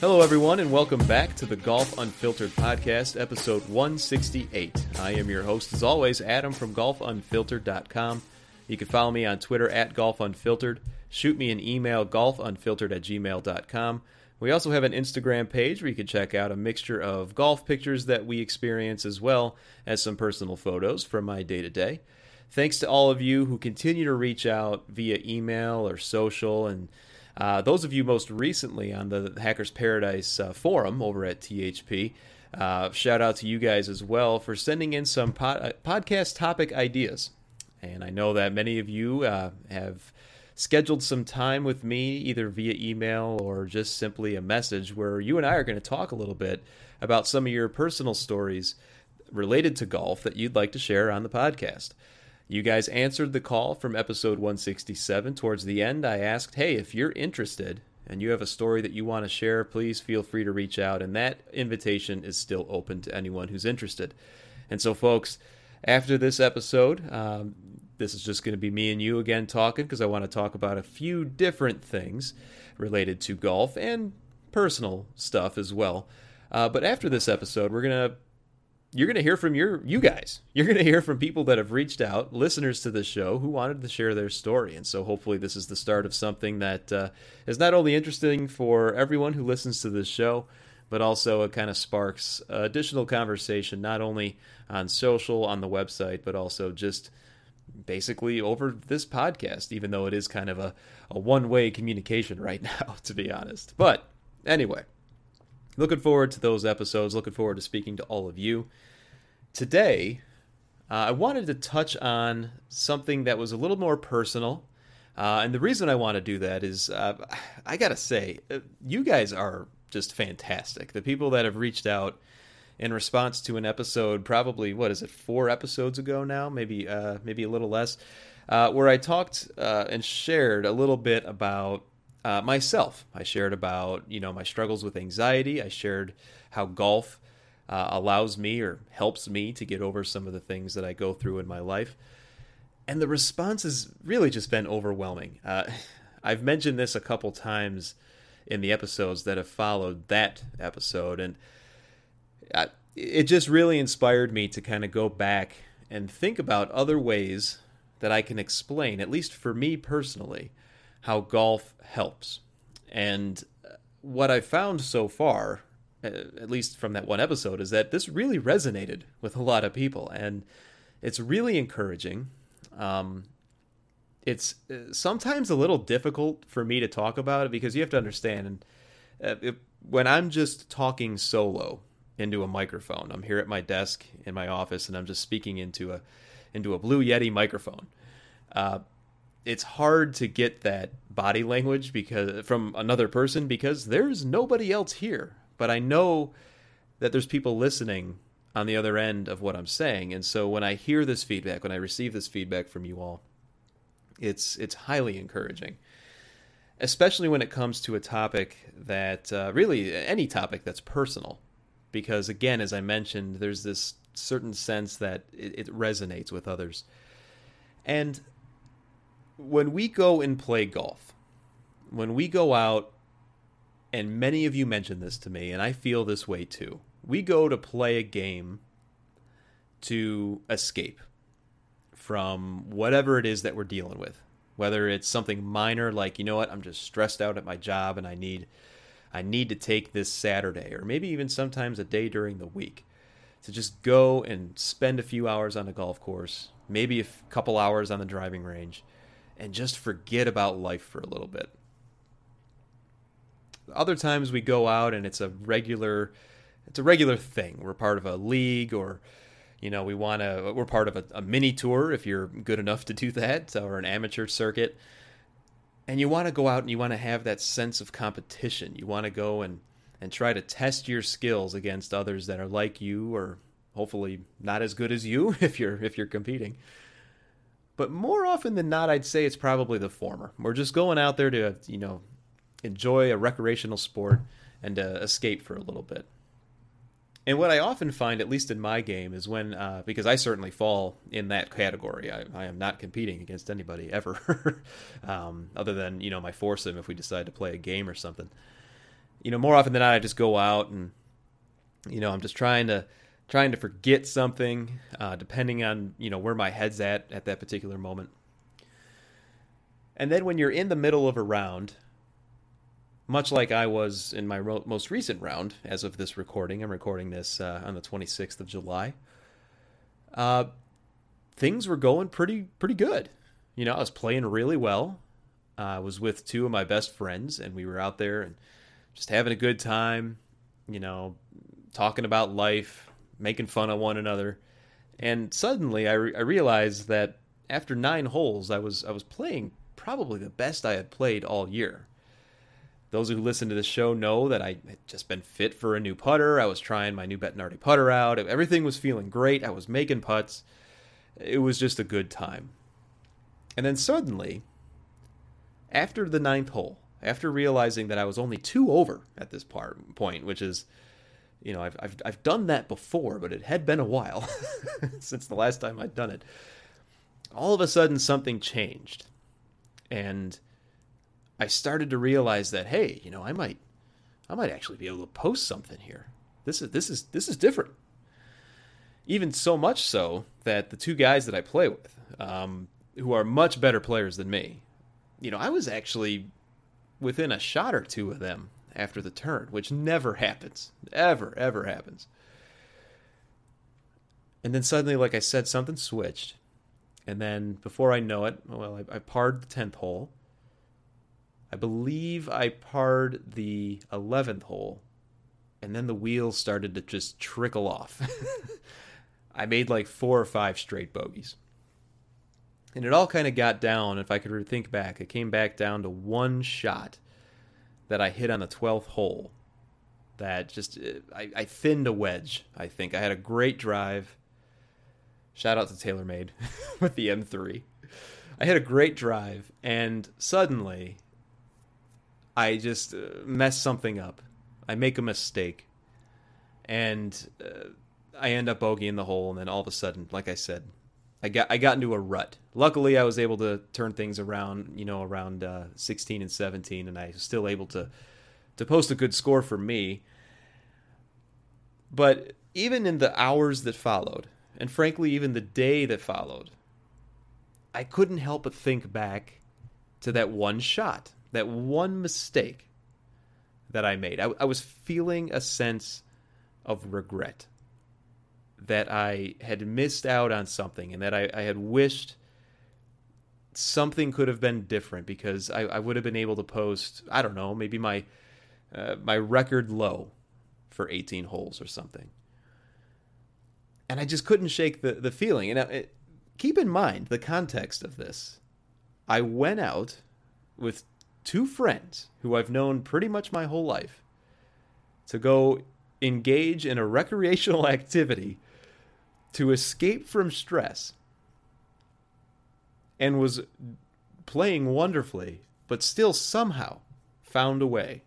Hello, everyone, and welcome back to the Golf Unfiltered podcast, episode 168. I am your host, as always, Adam from golfunfiltered.com. You can follow me on Twitter at golfunfiltered. Shoot me an email, golfunfiltered at gmail.com. We also have an Instagram page where you can check out a mixture of golf pictures that we experience as well as some personal photos from my day to day. Thanks to all of you who continue to reach out via email or social and uh, those of you most recently on the Hackers Paradise uh, forum over at THP, uh, shout out to you guys as well for sending in some pod- uh, podcast topic ideas. And I know that many of you uh, have scheduled some time with me, either via email or just simply a message, where you and I are going to talk a little bit about some of your personal stories related to golf that you'd like to share on the podcast. You guys answered the call from episode 167. Towards the end, I asked, hey, if you're interested and you have a story that you want to share, please feel free to reach out. And that invitation is still open to anyone who's interested. And so, folks, after this episode, um, this is just going to be me and you again talking because I want to talk about a few different things related to golf and personal stuff as well. Uh, but after this episode, we're going to you're going to hear from your you guys. You're going to hear from people that have reached out, listeners to the show who wanted to share their story. And so hopefully this is the start of something that uh, is not only interesting for everyone who listens to this show, but also it kind of sparks additional conversation not only on social, on the website, but also just basically over this podcast, even though it is kind of a, a one way communication right now, to be honest. But anyway, looking forward to those episodes. Looking forward to speaking to all of you. Today, uh, I wanted to touch on something that was a little more personal. Uh, and the reason I want to do that is uh, I got to say, uh, you guys are just fantastic. The people that have reached out in response to an episode, probably, what is it, four episodes ago now? Maybe, uh, maybe a little less. Uh, where I talked and shared a little bit about uh, myself. I shared about you know my struggles with anxiety. I shared how golf uh, allows me or helps me to get over some of the things that I go through in my life. And the response has really just been overwhelming. Uh, I've mentioned this a couple times in the episodes that have followed that episode, and I, it just really inspired me to kind of go back and think about other ways that I can explain, at least for me personally, how golf helps. And what I've found so far, uh, at least from that one episode, is that this really resonated with a lot of people. And it's really encouraging. Um, it's uh, sometimes a little difficult for me to talk about it because you have to understand uh, it, when I'm just talking solo into a microphone, I'm here at my desk in my office and I'm just speaking into a into a Blue Yeti microphone. Uh, it's hard to get that body language because from another person because there's nobody else here. But I know that there's people listening on the other end of what I'm saying. And so when I hear this feedback, when I receive this feedback from you all, it's it's highly encouraging. Especially when it comes to a topic that uh, really any topic that's personal, because again, as I mentioned, there's this certain sense that it, it resonates with others, and when we go and play golf, when we go out, and many of you mentioned this to me, and I feel this way too. We go to play a game to escape from whatever it is that we're dealing with. Whether it's something minor like, you know what, I'm just stressed out at my job and I need I need to take this Saturday or maybe even sometimes a day during the week to just go and spend a few hours on a golf course, maybe a couple hours on the driving range and just forget about life for a little bit. Other times we go out and it's a regular it's a regular thing. We're part of a league or you know, we want to we're part of a, a mini tour if you're good enough to do that or an amateur circuit. and you want to go out and you want to have that sense of competition. You want to go and and try to test your skills against others that are like you or hopefully not as good as you if you're if you're competing. But more often than not, I'd say it's probably the former. We're just going out there to, you know, enjoy a recreational sport and uh, escape for a little bit. And what I often find, at least in my game, is when, uh, because I certainly fall in that category, I, I am not competing against anybody ever, um, other than, you know, my foursome if we decide to play a game or something. You know, more often than not, I just go out and, you know, I'm just trying to trying to forget something, uh, depending on you know where my head's at at that particular moment. And then when you're in the middle of a round, much like I was in my ro- most recent round, as of this recording, I'm recording this uh, on the 26th of July. Uh, things were going pretty pretty good. You know, I was playing really well. Uh, I was with two of my best friends, and we were out there and just having a good time. You know, talking about life, making fun of one another. And suddenly, I, re- I realized that after nine holes, I was I was playing probably the best I had played all year. Those who listen to this show know that I had just been fit for a new putter. I was trying my new Bettinardi putter out. Everything was feeling great. I was making putts. It was just a good time. And then suddenly, after the ninth hole, after realizing that I was only two over at this part, point, which is, you know, I've, I've, I've done that before, but it had been a while since the last time I'd done it. All of a sudden, something changed. And I started to realize that hey, you know, I might I might actually be able to post something here. This is this is this is different. Even so much so that the two guys that I play with, um, who are much better players than me, you know, I was actually within a shot or two of them after the turn, which never happens, ever ever happens. And then suddenly, like I said, something switched, and then before I know it, well, I, I parred the tenth hole I believe I parred the 11th hole, and then the wheels started to just trickle off. I made like four or five straight bogeys. And it all kind of got down, if I could think back, it came back down to one shot that I hit on the 12th hole. That just, I, I thinned a wedge, I think. I had a great drive. Shout out to TaylorMade with the M3. I had a great drive, and suddenly I just uh, mess something up. I make a mistake, and uh, I end up bogeying the hole, and then all of a sudden, like I said, I got I got into a rut. Luckily, I was able to turn things around. You know, around uh, 16 and 17, and I was still able to to post a good score for me. But even in the hours that followed, and frankly, even the day that followed, I couldn't help but think back to that one shot that one mistake that I made. I, I was feeling a sense of regret that I had missed out on something and that I, I had wished something could have been different because I, I, would have been able to post, I don't know, maybe my uh, my record low for 18 holes or something. And I just couldn't shake the, the feeling. And it, keep in mind the context of this. I went out with two friends who I've known pretty much my whole life to go engage in a recreational activity to escape from stress and was playing wonderfully, but still somehow found a way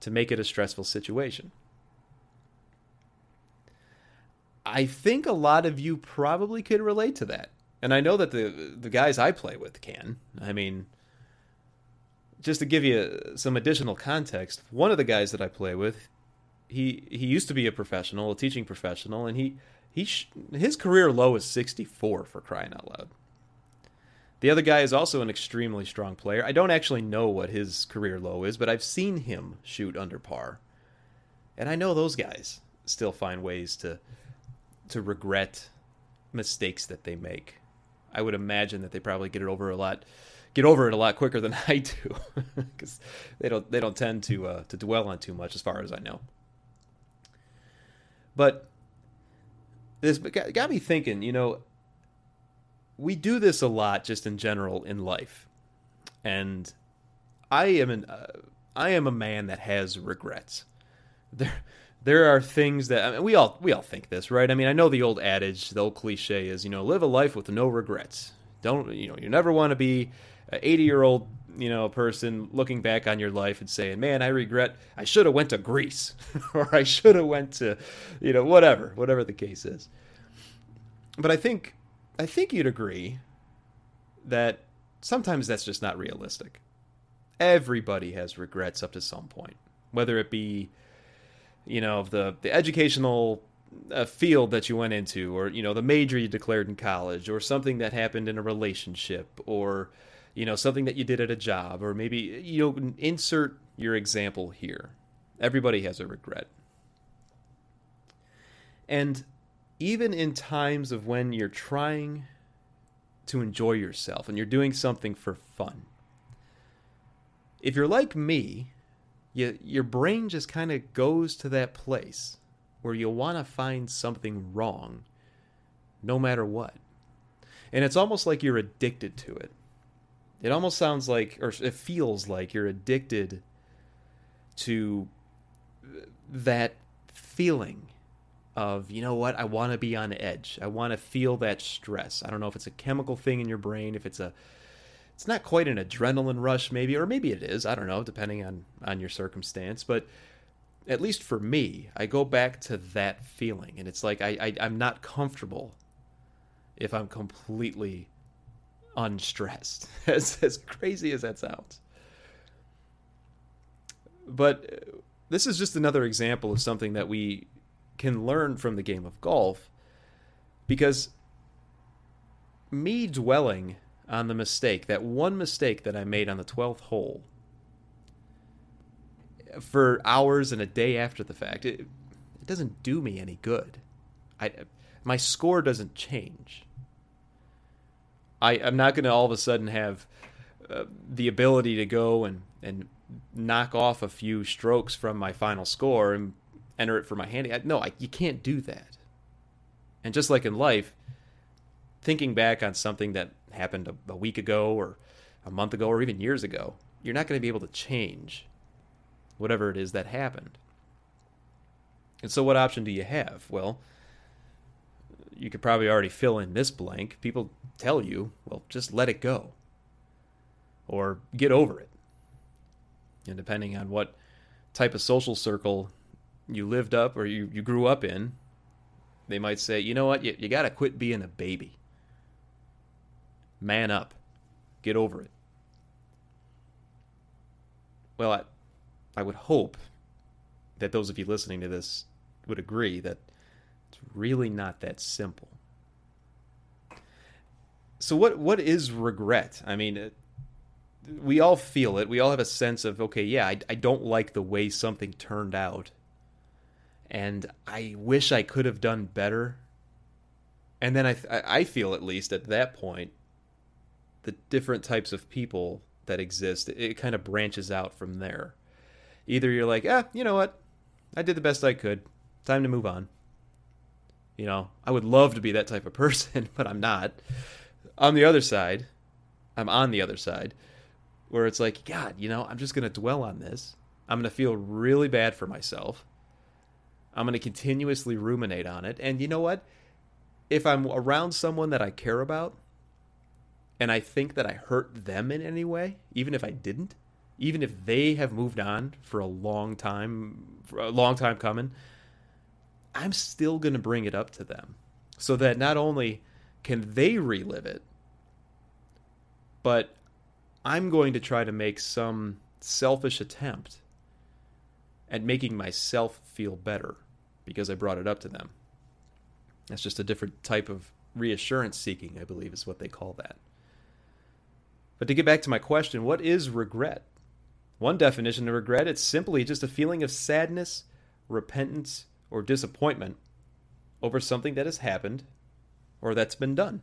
to make it a stressful situation. I think a lot of you probably could relate to that. And I know that the the guys I play with can. I mean, just to give you some additional context, one of the guys that I play with, he he used to be a professional, a teaching professional, and he he sh- his career low is 64 for crying out loud. The other guy is also an extremely strong player. I don't actually know what his career low is, but I've seen him shoot under par. And I know those guys still find ways to to regret mistakes that they make. I would imagine that they probably get it over a lot get over it a lot quicker than I do because they don't they don't tend to uh, to dwell on too much as far as I know. But this got me thinking. You know, we do this a lot just in general in life, and I am an uh, I am a man that has regrets. There there are things that I mean, we all we all think this, right? I mean, I know the old adage, the old cliche is, you know, live a life with no regrets. Don't you know? You never want to be 80 year old you know person looking back on your life and saying, "Man, I regret I should have went to Greece, or I should have went to, you know, whatever, whatever the case is." But I think I think you'd agree that sometimes that's just not realistic. Everybody has regrets up to some point, whether it be, you know, the the educational uh, field that you went into, or you know, the major you declared in college, or something that happened in a relationship, or you know, something that you did at a job, or maybe you know, insert your example here. Everybody has a regret, and even in times of when you're trying to enjoy yourself and you're doing something for fun. If you're like me, you, your brain just kind of goes to that place where you want to find something wrong no matter what. And it's almost like you're addicted to it. It almost sounds like, or it feels like you're addicted to that feeling of you know what? I want to be on edge. I want to feel that stress. I don't know if it's a chemical thing in your brain if it's a it's not quite an adrenaline rush maybe or maybe it is. I don't know depending on on your circumstance. But at least for me i go back to that feeling. And it's like i, I i'm not comfortable if i'm completely unstressed as as crazy as that sounds but uh, this is just another example of something that we can learn from the game of golf because me dwelling on the mistake, that one mistake that I made on the 12th hole for hours and a day after the fact, it, it doesn't do me any good. I, my score doesn't change. I, I'm not going to all of a sudden have uh, the ability to go and, and knock off a few strokes from my final score and enter it for my handy. No, I, you can't do that. And just like in life, thinking back on something that happened a, a week ago or a month ago or even years ago, you're not going to be able to change whatever it is that happened. And so, what option do you have? Well, you could probably already fill in this blank. People tell you, well, just let it go or get over it. And depending on what type of social circle you lived up or you, you grew up in, they might say, you know what, you, you got to quit being a baby. Man up. Get over it. Well, I, I would hope that those of you listening to this would agree that it's really not that simple. So what what is regret? I mean, we all feel it. We all have a sense of okay, yeah, I, I don't like the way something turned out and I wish I could have done better. And then I I feel at least at that point the different types of people that exist it, kind of branches out from there. Either you're like, "Ah, you know what? I did the best I could. Time to move on." You know, I would love to be that type of person, but I'm not. On the other side, I'm on the other side where it's like, God, you know, I'm just going to dwell on this. I'm going to feel really bad for myself. I'm going to continuously ruminate on it. And you know what? If I'm around someone that I care about and I think that I hurt them in any way, even if I didn't, even if they have moved on for a long time, for a long time coming, I'm still going to bring it up to them so that not only can they relive it, but I'm going to try to make some selfish attempt at making myself feel better because I brought it up to them. That's just a different type of reassurance seeking, I believe, is what they call that. But to get back to my question, what is regret? One definition of regret, it's simply just a feeling of sadness, repentance, or disappointment over something that has happened or that's been done.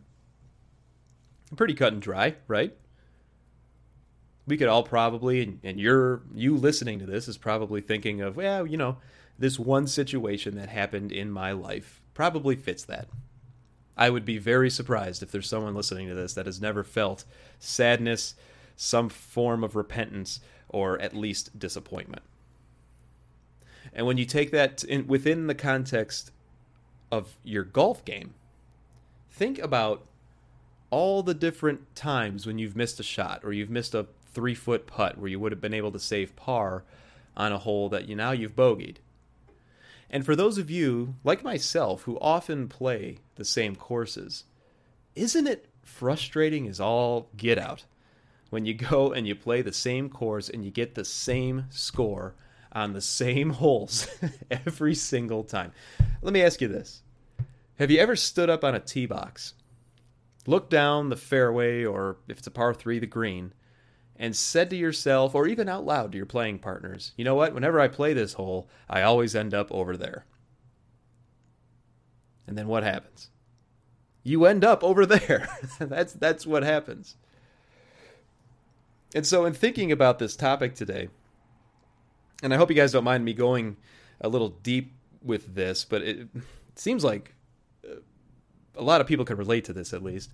Pretty cut and dry, right? We could all probably, and you're you listening to this is probably thinking of, well, you know, this one situation that happened in my life probably fits that. I would be very surprised if there's someone listening to this that has never felt sadness, some form of repentance or at least disappointment. And when you take that in, within the context of your golf game, think about all the different times when you've missed a shot or you've missed a three foot putt where you would have been able to save par on a hole that you now you've bogeyed. And for those of you, like myself, who often play the same courses, isn't it frustrating as all get out when you go and you play the same course and you get the same score on the same holes every single time. Let me ask you this Have you ever stood up on a tee box, looked down the fairway, or if it's a par three, the green, and said to yourself, or even out loud to your playing partners, you know what? Whenever I play this hole, I always end up over there. And then what happens? You end up over there. that's that's what happens. And so in thinking about this topic today, and I hope you guys don't mind me going a little deep with this, but it, seems like uh, a lot of people can relate to this at least.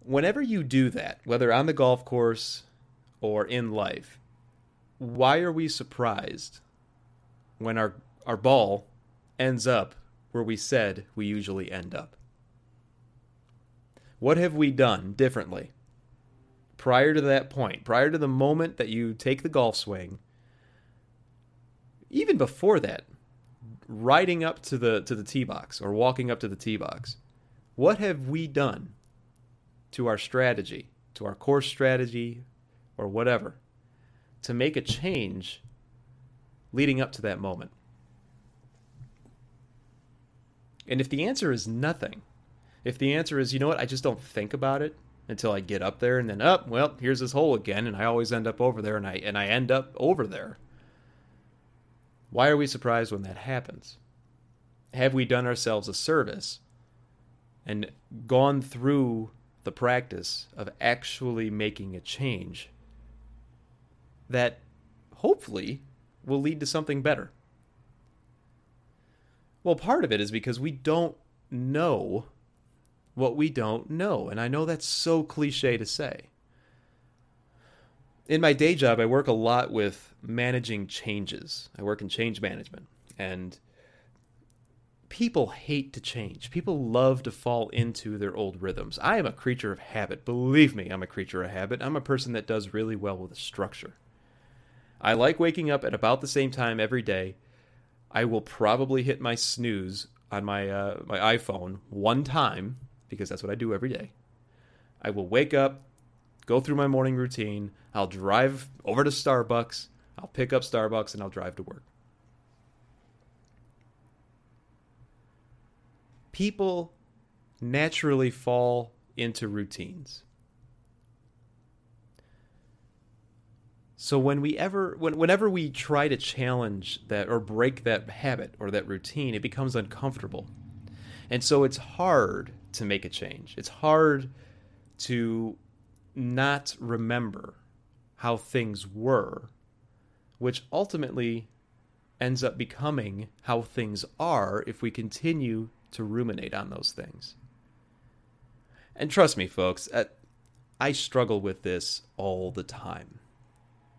Whenever you do that, whether on the golf course or in life, why are we surprised when our our ball ends up where we said we usually end up? What have we done differently prior to that point, prior to the moment that you take the golf swing even before that, riding up to the to the tee box or walking up to the tee box, what have we done to our strategy, to our course strategy, or whatever, to make a change leading up to that moment? And if the answer is nothing, if the answer is, you know what, I just don't think about it until I get up there and then up, oh, well, here's this hole again and I always end up over there and I and I end up over there. Why are we surprised when that happens? Have we done ourselves a service and gone through the practice of actually making a change that hopefully will lead to something better? Well, part of it is because we don't know what we don't know. And I know that's so cliche to say in my day job, I work a lot with managing changes. I work in change management, and people hate to change. People love to fall into their old rhythms. I am a creature of habit. Believe me, I'm a creature of habit. I'm a person that does really well with structure. I like waking up at about the same time every day. I will probably hit my snooze on my uh, my iPhone one time because that's what I do every day. I will wake up, go through my morning routine. I'll drive over to Starbucks. I'll pick up Starbucks and I'll drive to work. People naturally fall into routines. So when we ever when, whenever we try to challenge that or break that habit or that routine, it becomes uncomfortable. And so it's hard to make a change. It's hard to not remember how things were, which ultimately ends up becoming how things are if we continue to ruminate on those things. And trust me, folks, uh, I struggle with this all the time.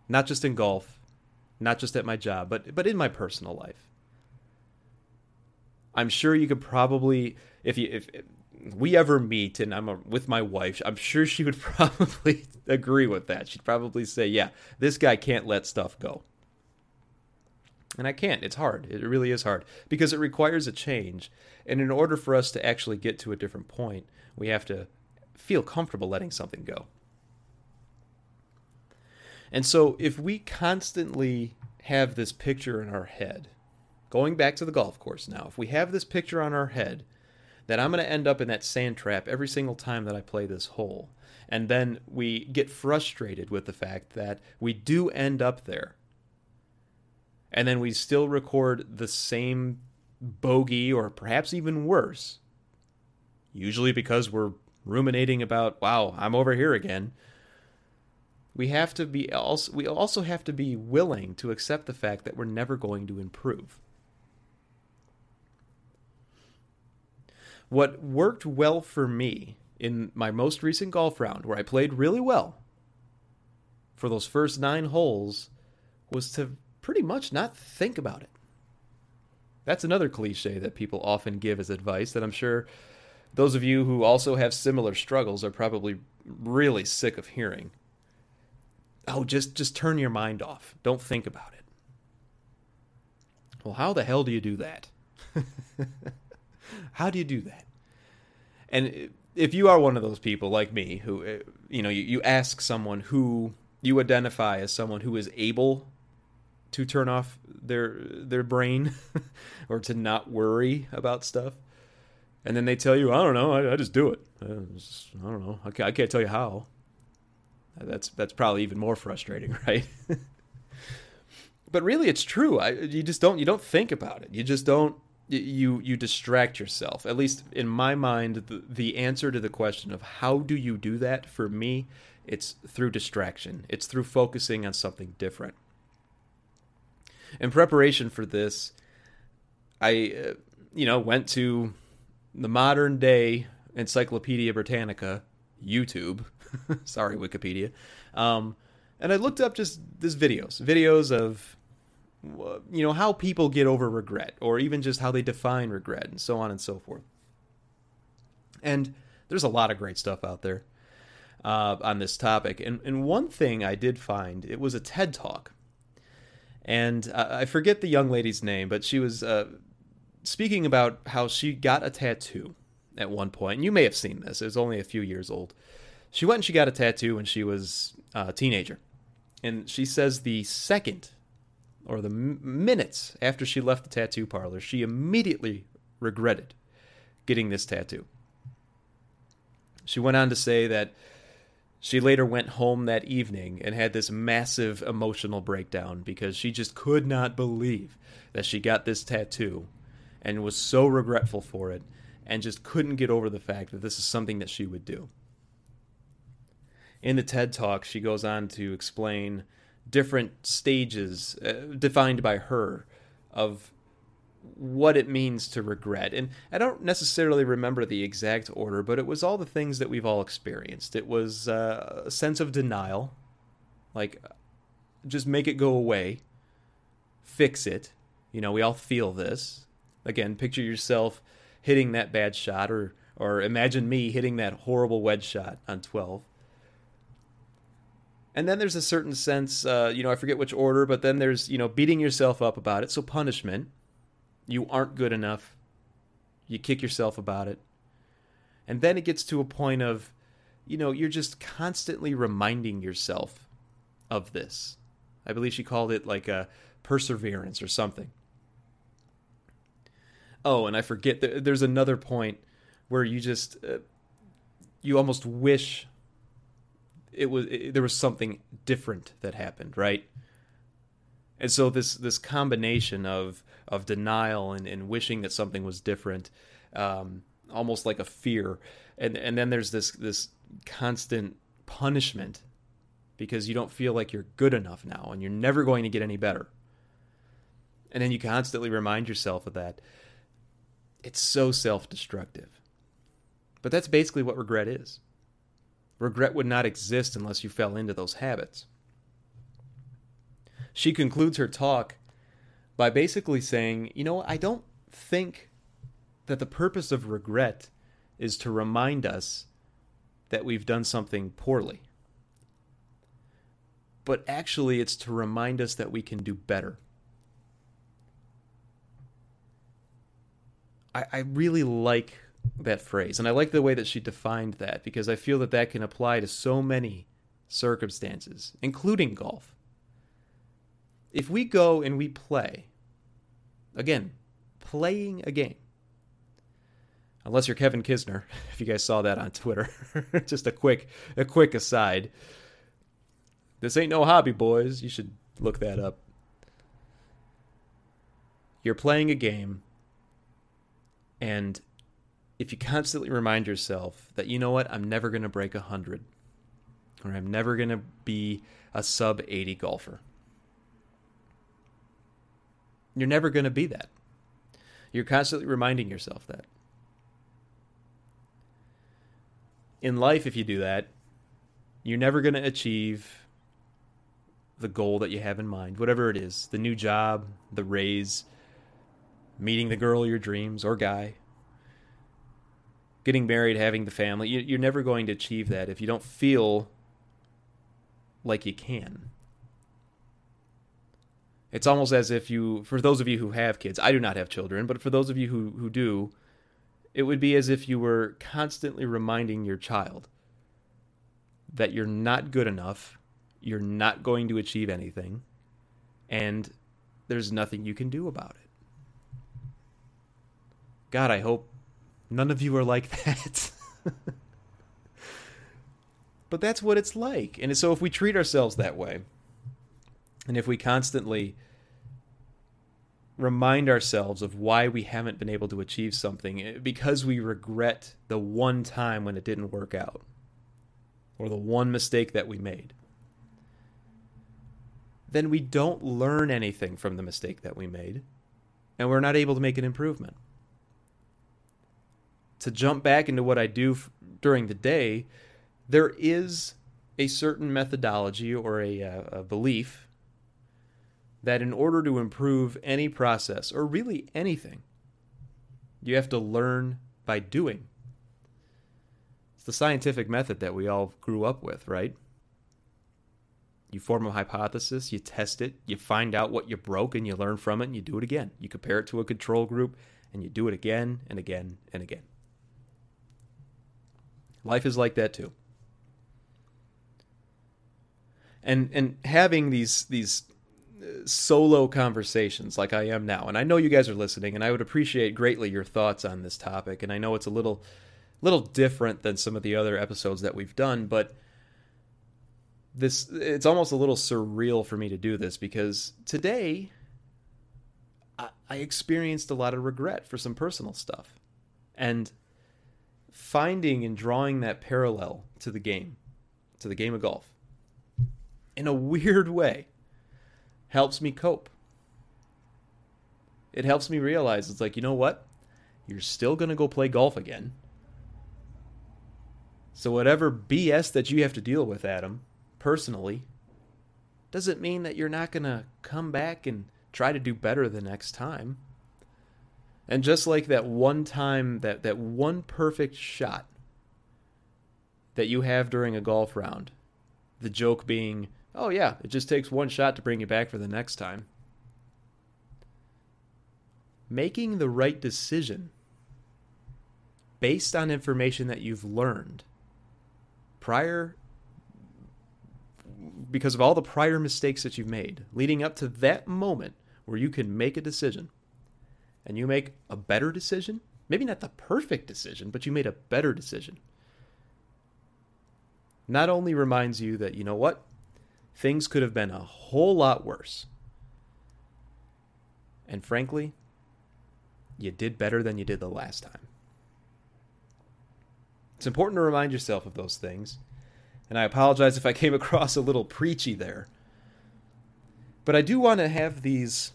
Not just in golf, not just at my job, but but in my personal life. I'm sure you could probably if you if we ever meet and I'm a, with my wife, I'm sure she would probably agree with that. She'd probably say, "Yeah, this guy can't let stuff go." And I can't. It's hard. It really is hard because it requires a change. And in order for us to actually get to a different point, we have to feel comfortable letting something go. And so if we constantly have this picture in our head, going back to the golf course now, if we have this picture on our head that I'm going to end up in that sand trap every single time that I play this hole. And then we get frustrated with the fact that we do end up there. And then we still record the same bogey or perhaps even worse. Usually because we're ruminating about, wow, I'm over here again. We have to be also we also have to be willing to accept the fact that we're never going to improve. What worked well for me in my most recent golf round, where I played really well, for those first nine holes was to pretty much not think about it. That's another cliche that people often give as advice that I'm sure those of you who also have similar struggles are probably really sick of hearing. Oh, just just turn your mind off. Don't think about it. Well, how the hell do you do that? how do you do that? And if you are one of those people like me who uh, you know you, you ask someone who you identify as someone who is able to turn off their their brain or to not worry about stuff and then they tell you i don't know i, I just do it. I, just, I don't know. I can't, I can't tell you how. That's that's probably even more frustrating right? But really it's true. I, you just don't you don't think about it. You just don't you you distract yourself. At least in my mind the, the answer to the question of how do you do that for me it's through distraction. It's through focusing on something different. In preparation for this i uh, you know went to the modern day encyclopedia britannica youtube. Sorry wikipedia. Um, and i looked up just this videos videos of you know how people get over regret or even just how they define regret and so on and so forth. And there's a lot of great stuff out there uh, on this topic. And, and one thing i did find it was a ted talk. And uh, i forget the young lady's name but she was uh, speaking about how she got a tattoo at one point. And you may have seen this it was only a few years old. She went and she got a tattoo when she was a teenager. And she says the second or the minutes after she left the tattoo parlor, she immediately regretted getting this tattoo. She went on to say that she later went home that evening and had this massive emotional breakdown because she just could not believe that she got this tattoo and was so regretful for it and just couldn't get over the fact that this is something that she would do. In the TED Talk, she goes on to explain different stages uh, defined by her of what it means to regret. And I don't necessarily remember the exact order, but it was all the things that we've all experienced. It was uh, a sense of denial, like just make it go away, fix it. You know, we all feel this. Again, picture yourself hitting that bad shot, or or imagine me hitting that horrible wedge shot on 12 and then there's a certain sense, uh, you know, I forget which order, but then there's, you know, beating yourself up about it. So punishment. You aren't good enough. You kick yourself about it. And then it gets to a point of, you know, you're just constantly reminding yourself of this. I believe she called it like a perseverance or something. Oh, and I forget, there's another point where you just, uh, you almost wish it was it, there was something different that happened, right? And so this this combination of of denial and, and wishing that something was different, um, almost like a fear, and and then there's this this constant punishment because you don't feel like you're good enough now and you're never going to get any better. And then you constantly remind yourself of that. It's so self destructive. But that's basically what regret is. Regret would not exist unless you fell into those habits. She concludes her talk by basically saying, You know, I don't think that the purpose of regret is to remind us that we've done something poorly. But actually, it's to remind us that we can do better. I, really like that phrase. And I like the way that she defined that because I feel that that can apply to so many circumstances, including golf. If we go and we play, again, playing a game, unless you're Kevin Kisner, if you guys saw that on Twitter, just a quick a quick aside. This ain't no hobby, boys. You should look that up. You're playing a game and if you constantly remind yourself that you know what? I'm never going to break 100 or i'm never going to be a sub 80 golfer. You're never going to be that. You're constantly reminding yourself that. In life if you do that you're never going to achieve the goal that you have in mind, whatever it is the new job, the raise, meeting the girl of your dreams or guy, getting married, having the family. You're never going to achieve that if you don't feel like you can. It's almost as if you, for those of you who have kids, I do not have children, but for those of you who, who do, it would be as if you were constantly reminding your child that you're not good enough, you're not going to achieve anything, and there's nothing you can do about it. God, I hope none of you are like that. but that's what it's like. And so if we treat ourselves that way, and if we constantly remind ourselves of why we haven't been able to achieve something eh, because we regret the one time when it didn't work out or the one mistake that we made, then we don't learn anything from the mistake that we made and we're not able to make an improvement. To jump back into what I do f- during the day, there is a certain methodology or a, uh, a belief that in order to improve any process, or really anything, you have to learn by doing. It's the scientific method that we all grew up with, right? You form a hypothesis, you test it, you find out what you broke, and you learn from it, and you do it again. You compare it to a control group, and you do it again and again and again. Life is like that too. And and having these these uh, solo conversations like I am now. And I know you guys are listening and I would appreciate greatly your thoughts on this topic. And I know it's a little little different than some of the other episodes that we've done, but this it's almost a little surreal for me to do this because today I, I experienced a lot of regret for some personal stuff. And finding and drawing that parallel to the game, to the game of golf, in a weird way helps me cope. It helps me realize it's like, you know what? You're still going to go play golf again. So, whatever BS that you have to deal with, Adam, personally, doesn't mean that you're not going to come back and try to do better the next time. And just like that one time, that, that one perfect shot that you have during a golf round, the joke being, Oh, yeah, it just takes one shot to bring you back for the next time. Making the right decision based on information that you've learned prior because of all the prior mistakes that you've made leading up to that moment where you can make a decision and you make a better decision maybe not the perfect decision but you made a better decision not only reminds you that you know what things could have been a whole lot worse. And frankly, you did better than you did the last time. It's important to remind yourself of those things. And I apologize if I came across a little preachy there. But I do want to have these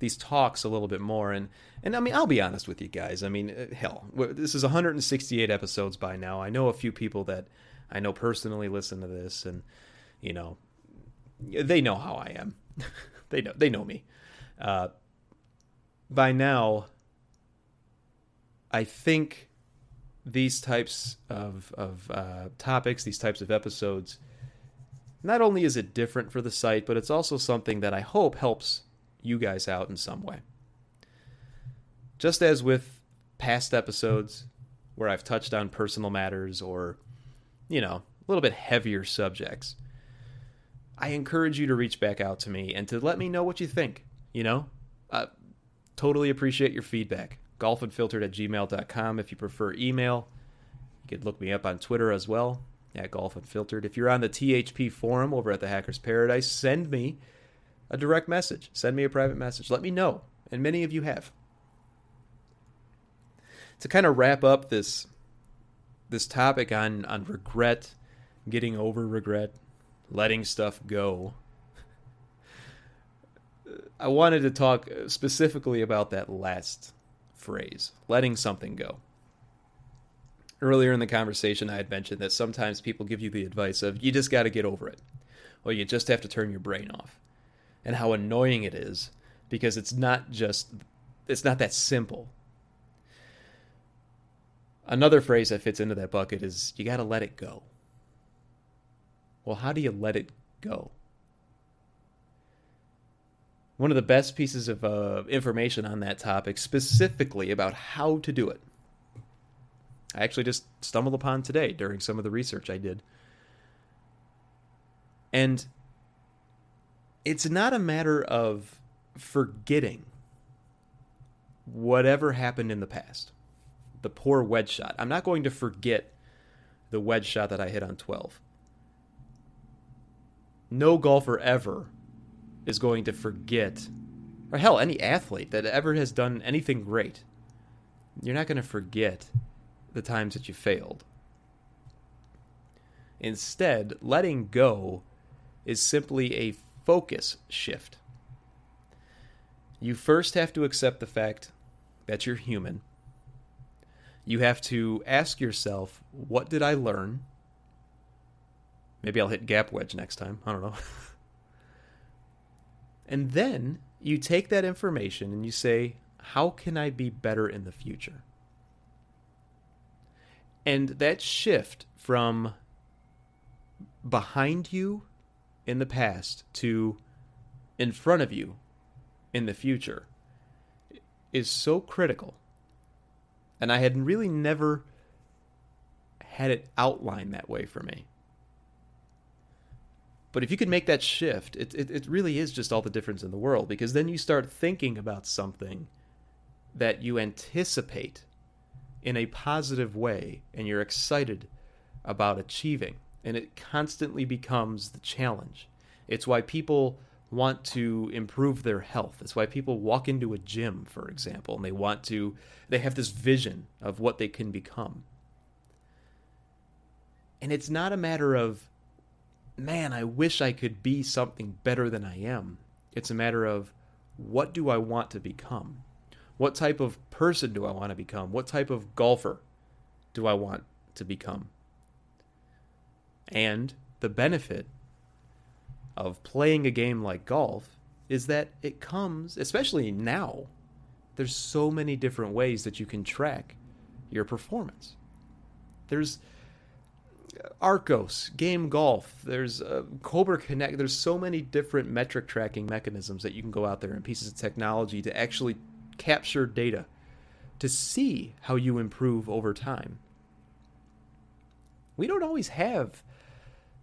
these talks a little bit more and and I mean I'll be honest with you guys. I mean uh, hell, this is 168 episodes by now. I know a few people that I know personally listen to this and you know, they know how I am. they know they know me. Uh, by now, I think these types of of uh, topics, these types of episodes, not only is it different for the site, but it's also something that I hope helps you guys out in some way. Just as with past episodes where I've touched on personal matters or, you know, a little bit heavier subjects. I encourage you to reach back out to me and to let me know what you think. You know, uh, totally appreciate your feedback. Golfunfiltered at gmail.com if you prefer email. You could look me up on Twitter as well at golfunfiltered. If you're on the THP forum over at the Hackers Paradise, send me a direct message. Send me a private message. Let me know. And many of you have. To kind of wrap up this this topic on on regret, getting over regret, letting stuff go. I wanted to talk specifically about that last phrase, letting something go. Earlier in the conversation, I had mentioned that sometimes people give you the advice of, you just got to get over it. or you just have to turn your brain off. And how annoying it is because it's not just it's not that simple. Another phrase that fits into that bucket is you got to let it go. Well, how do you let it go? One of the best pieces of uh, information on that topic, specifically about how to do it, I actually just stumbled upon today during some of the research I did. And it's not a matter of forgetting whatever happened in the past. The poor wedge shot. I'm not going to forget the wedge shot that I hit on 12. No golfer ever is going to forget, or hell, any athlete that ever has done anything great. You're not going to forget the times that you failed. Instead, letting go is simply a focus shift. You first have to accept the fact that you're human. You have to ask yourself, what did I learn? Maybe I'll hit gap wedge next time. I don't know. and then you take that information and you say, how can I be better in the future? And that shift from behind you in the past to in front of you in the future is so critical. And I had really never had it outlined that way for me. But if you can make that shift, it, it, it, really is just all the difference in the world because then you start thinking about something that you anticipate in a positive way and you're excited about achieving. And it constantly becomes the challenge. It's why people want to improve their health. It's why people walk into a gym, for example, and they want to, they have this vision of what they can become. And it's not a matter of, man, I wish I could be something better than I am. It's a matter of, what do I want to become? What type of person do I want to become? What type of golfer do I want to become? And the benefit of playing a game like golf is that it comes, especially now, there's so many different ways that you can track your performance. There's Arccos, Game Golf, there's uh, Cobra Connect. There's so many different metric tracking mechanisms that you can go out there and pieces of technology to actually capture data to see how you improve over time. We don't always have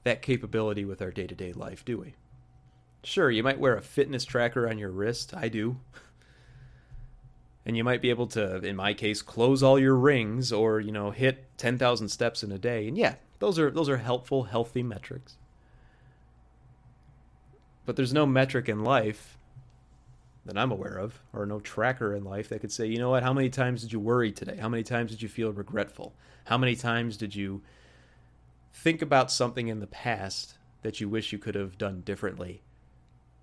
that capability with our day to day life, do we? Sure, you might wear a fitness tracker on your wrist. I do. And you might be able to, in my case, close all your rings or, you know, hit 10,000 steps in a day. And yeah, those are those are helpful, healthy metrics. But there's no metric in life that I'm aware of, or no tracker in life that could say, you know what, how many times did you worry today? How many times did you feel regretful? How many times did you think about something in the past that you wish you could have done differently?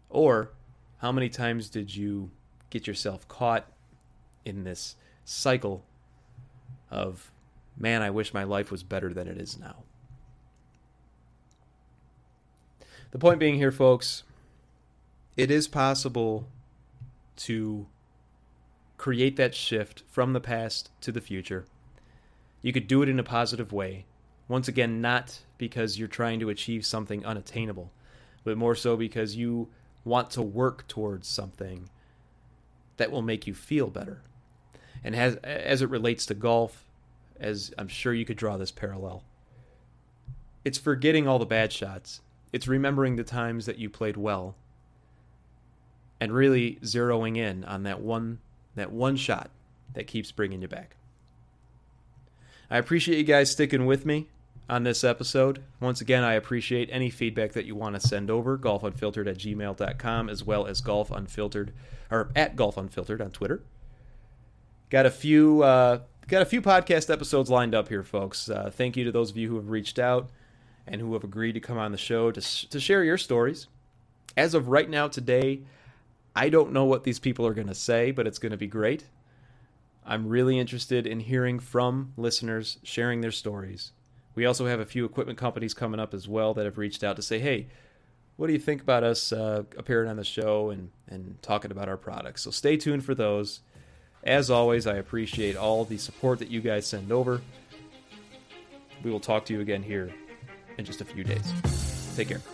Or how many times did you get yourself caught in this cycle of, man, I wish my life was better than it is now? The point being here, folks, it is possible to create that shift from the past to the future. You could do it in a positive way. Once again, not because you're trying to achieve something unattainable, but more so because you want to work towards something that will make you feel better. And as, as it relates to golf, as I'm sure you could draw this parallel, it's forgetting all the bad shots. It's remembering the times that you played well and really zeroing in on that one that one shot that keeps bringing you back. I appreciate you guys sticking with me on this episode. Once again, I appreciate any feedback that you want to send over, golfunfiltered at gmail.com, as well as golfunfiltered, or at golfunfiltered on Twitter. Got a few, uh, got a few podcast episodes lined up here, folks. Uh, thank you to those of you who have reached out and who have agreed to come on the show to, to share your stories. As of right now, today, I don't know what these people are going to say, but it's going to be great. I'm really interested in hearing from listeners sharing their stories. We also have a few equipment companies coming up as well that have reached out to say, hey, what do you think about us uh, appearing on the show and, and talking about our products? So stay tuned for those. As always, I appreciate all the support that you guys send over. We will talk to you again here in just a few days. Take care.